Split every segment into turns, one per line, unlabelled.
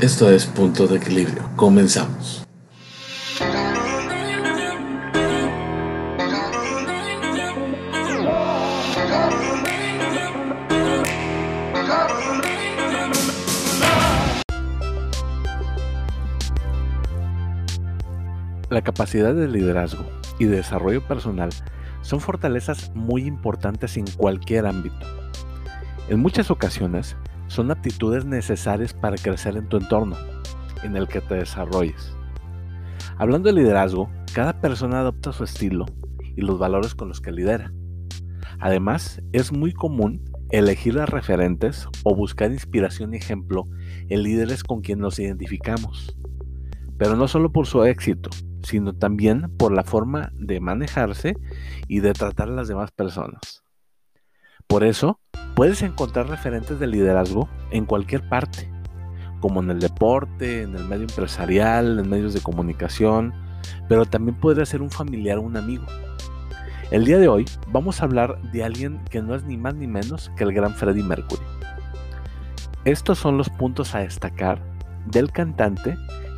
Esto es Punto de Equilibrio. Comenzamos.
La capacidad de liderazgo y de desarrollo personal son fortalezas muy importantes en cualquier ámbito. En muchas ocasiones son aptitudes necesarias para crecer en tu entorno, en el que te desarrolles. Hablando de liderazgo, cada persona adopta su estilo y los valores con los que lidera. Además, es muy común elegir a referentes o buscar inspiración y ejemplo en líderes con quien nos identificamos. Pero no solo por su éxito, sino también por la forma de manejarse y de tratar a las demás personas. Por eso, puedes encontrar referentes de liderazgo en cualquier parte, como en el deporte, en el medio empresarial, en medios de comunicación, pero también podría ser un familiar o un amigo. El día de hoy vamos a hablar de alguien que no es ni más ni menos que el gran Freddie Mercury. Estos son los puntos a destacar del cantante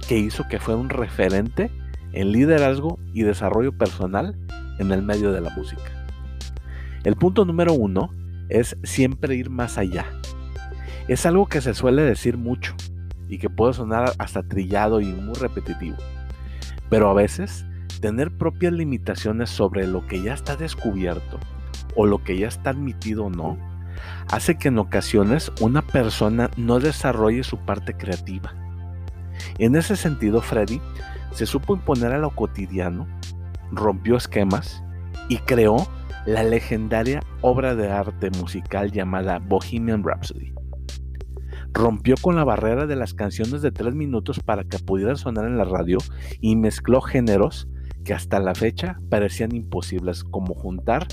que hizo que fuera un referente en liderazgo y desarrollo personal en el medio de la música. El punto número uno es siempre ir más allá. Es algo que se suele decir mucho y que puede sonar hasta trillado y muy repetitivo. Pero a veces, tener propias limitaciones sobre lo que ya está descubierto o lo que ya está admitido o no, hace que en ocasiones una persona no desarrolle su parte creativa. En ese sentido, Freddy se supo imponer a lo cotidiano, rompió esquemas y creó la legendaria obra de arte musical llamada Bohemian Rhapsody. Rompió con la barrera de las canciones de tres minutos para que pudieran sonar en la radio y mezcló géneros que hasta la fecha parecían imposibles, como juntar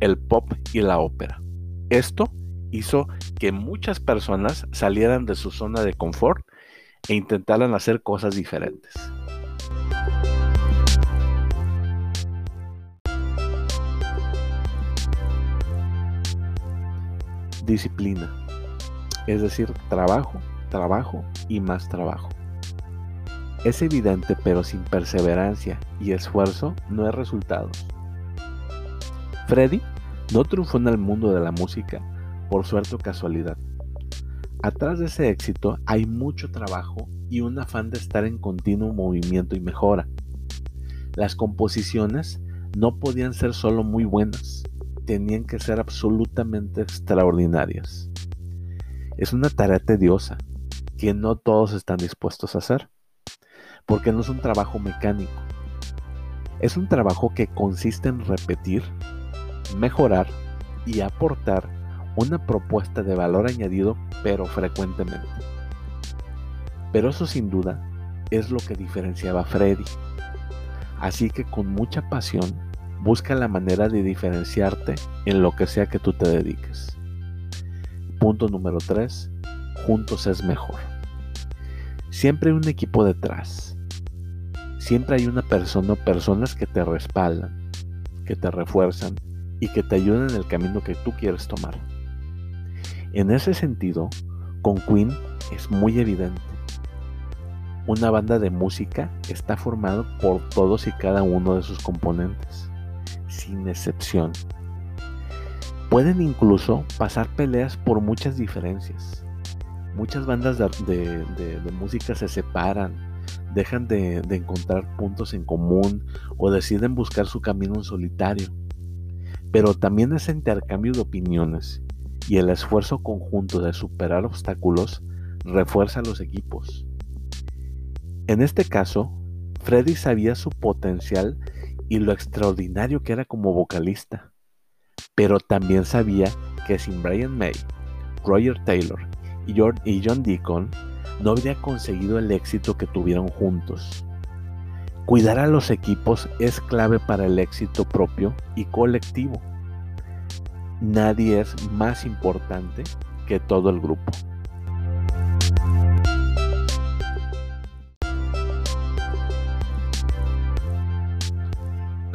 el pop y la ópera. Esto hizo que muchas personas salieran de su zona de confort e intentaran hacer cosas diferentes. Disciplina. Es decir, trabajo, trabajo y más trabajo. Es evidente, pero sin perseverancia y esfuerzo no hay resultados. Freddy no triunfó en el mundo de la música por suerte o casualidad. Atrás de ese éxito hay mucho trabajo y un afán de estar en continuo movimiento y mejora. Las composiciones no podían ser solo muy buenas, tenían que ser absolutamente extraordinarias. Es una tarea tediosa que no todos están dispuestos a hacer, porque no es un trabajo mecánico. Es un trabajo que consiste en repetir, mejorar y aportar una propuesta de valor añadido, pero frecuentemente. Pero eso sin duda es lo que diferenciaba a Freddy. Así que con mucha pasión Busca la manera de diferenciarte en lo que sea que tú te dediques. Punto número 3. Juntos es mejor. Siempre hay un equipo detrás. Siempre hay una persona o personas que te respaldan, que te refuerzan y que te ayudan en el camino que tú quieres tomar. En ese sentido, con Queen es muy evidente. Una banda de música está formada por todos y cada uno de sus componentes sin excepción. Pueden incluso pasar peleas por muchas diferencias. Muchas bandas de, música se separan, dejan de, encontrar puntos en común o deciden buscar su camino en solitario. Pero también ese intercambio de opiniones y el esfuerzo conjunto de superar obstáculos refuerza a los equipos. En este caso, Freddy sabía su potencial y lo extraordinario que era como vocalista. Pero también sabía que sin Brian May, Roger Taylor y John Deacon no habría conseguido el éxito que tuvieron juntos. Cuidar a los equipos es clave para el éxito propio y colectivo. Nadie es más importante que todo el grupo.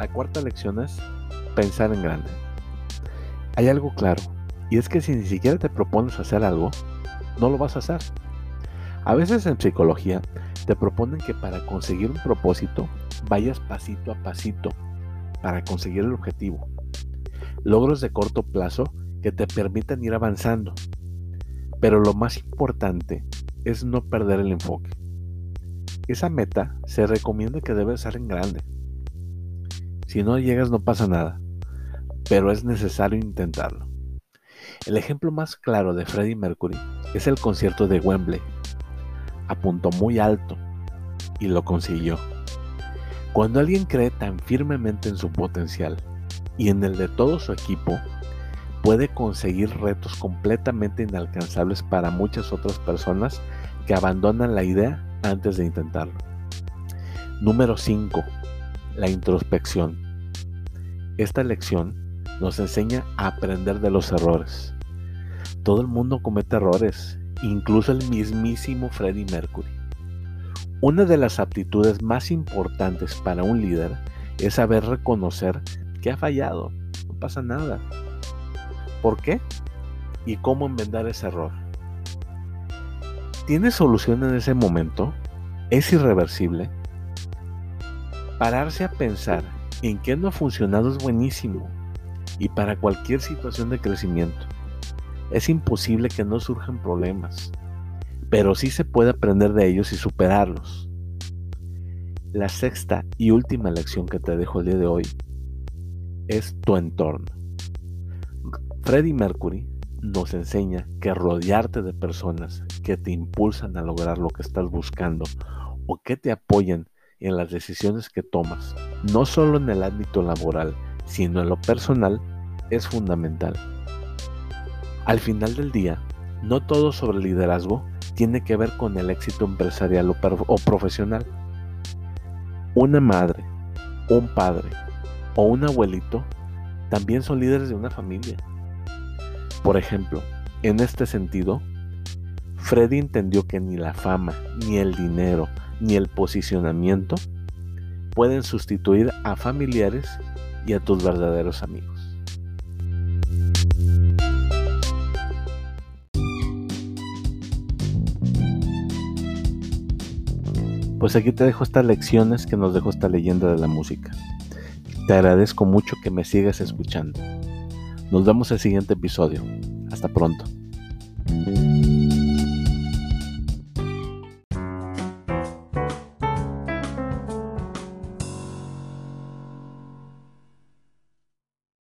La cuarta lección es pensar en grande. Hay algo claro, y es que si ni siquiera te propones hacer algo, no lo vas a hacer. A veces en psicología te proponen que para conseguir un propósito vayas pasito a pasito para conseguir el objetivo. Logros de corto plazo que te permitan ir avanzando. Pero lo más importante es no perder el enfoque. Esa meta se recomienda que debe ser en grande. Si no llegas no pasa nada, pero es necesario intentarlo. El ejemplo más claro de Freddie Mercury es el concierto de Wembley. Apuntó muy alto y lo consiguió. Cuando alguien cree tan firmemente en su potencial y en el de todo su equipo, puede conseguir retos completamente inalcanzables para muchas otras personas que abandonan la idea antes de intentarlo. Número 5. La introspección. Esta lección nos enseña a aprender de los errores. Todo el mundo comete errores, incluso el mismísimo Freddie Mercury. Una de las aptitudes más importantes para un líder es saber reconocer que ha fallado. No pasa nada. ¿Por qué? ¿Y cómo enmendar ese error? ¿Tiene solución en ese momento? ¿Es irreversible? Pararse a pensar en qué no ha funcionado es buenísimo y para cualquier situación de crecimiento. Es imposible que no surjan problemas, pero sí se puede aprender de ellos y superarlos. La sexta y última lección que te dejo el día de hoy es tu entorno. Freddie Mercury nos enseña que rodearte de personas que te impulsan a lograr lo que estás buscando o que te apoyen en las decisiones que tomas, no solo en el ámbito laboral, sino en lo personal, es fundamental. Al final del día, no todo sobre liderazgo tiene que ver con el éxito empresarial o, o profesional. Una madre, un padre o un abuelito también son líderes de una familia por ejemplo, en este sentido, Freddy entendió que ni la fama, ni el dinero, ni el posicionamiento pueden sustituir a familiares y a tus verdaderos amigos. Pues aquí te dejo estas lecciones que nos dejó esta leyenda de la música. Te agradezco mucho que me sigas escuchando. Nos vemos el siguiente episodio. Hasta pronto.